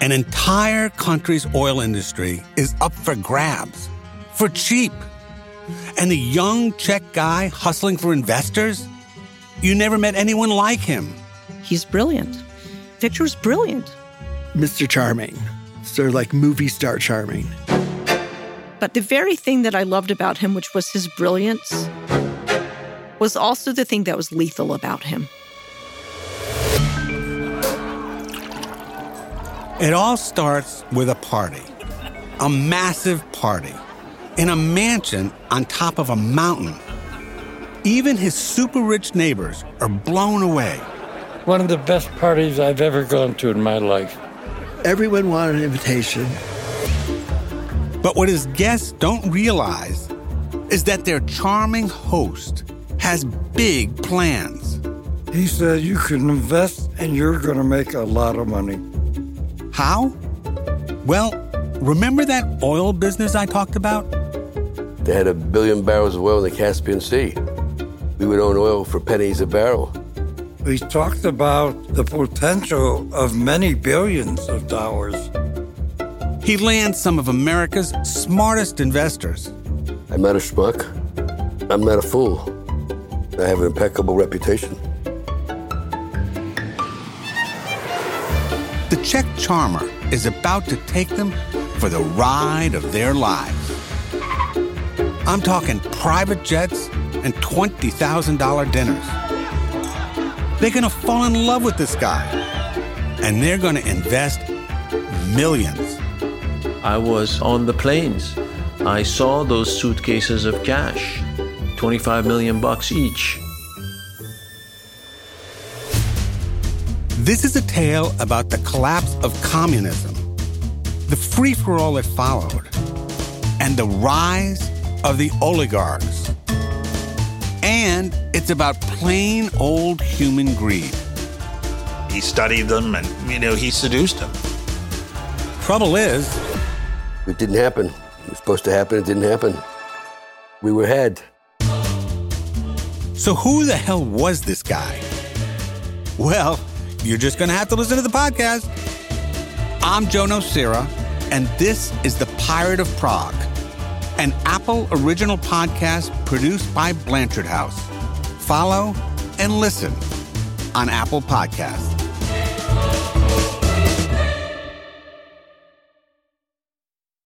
An entire country's oil industry is up for grabs for cheap. And the young Czech guy hustling for investors? You never met anyone like him. He's brilliant. Viktor's brilliant. Mr. Charming. Sort of like movie star charming. But the very thing that I loved about him, which was his brilliance, was also the thing that was lethal about him. It all starts with a party, a massive party, in a mansion on top of a mountain. Even his super rich neighbors are blown away. One of the best parties I've ever gone to in my life. Everyone wanted an invitation. But what his guests don't realize is that their charming host has big plans. He said, You can invest and you're going to make a lot of money. How? Well, remember that oil business I talked about? They had a billion barrels of oil in the Caspian Sea. We would own oil for pennies a barrel. We talked about the potential of many billions of dollars. He lands some of America's smartest investors. I'm not a schmuck. I'm not a fool. I have an impeccable reputation. The Czech charmer is about to take them for the ride of their lives. I'm talking private jets and $20,000 dinners. They're going to fall in love with this guy, and they're going to invest millions. I was on the planes. I saw those suitcases of cash, 25 million bucks each. This is a tale about the collapse of communism, the free for all that followed, and the rise of the oligarchs. And it's about plain old human greed. He studied them and, you know, he seduced them. Trouble is, It didn't happen. It was supposed to happen. It didn't happen. We were had. so who the hell was this guy? Well, you're just going to have to listen to the podcast. I'm Joe Nocera, and this is The Pirate of Prague, an Apple original podcast produced by Blanchard House. Follow and listen on Apple Podcasts.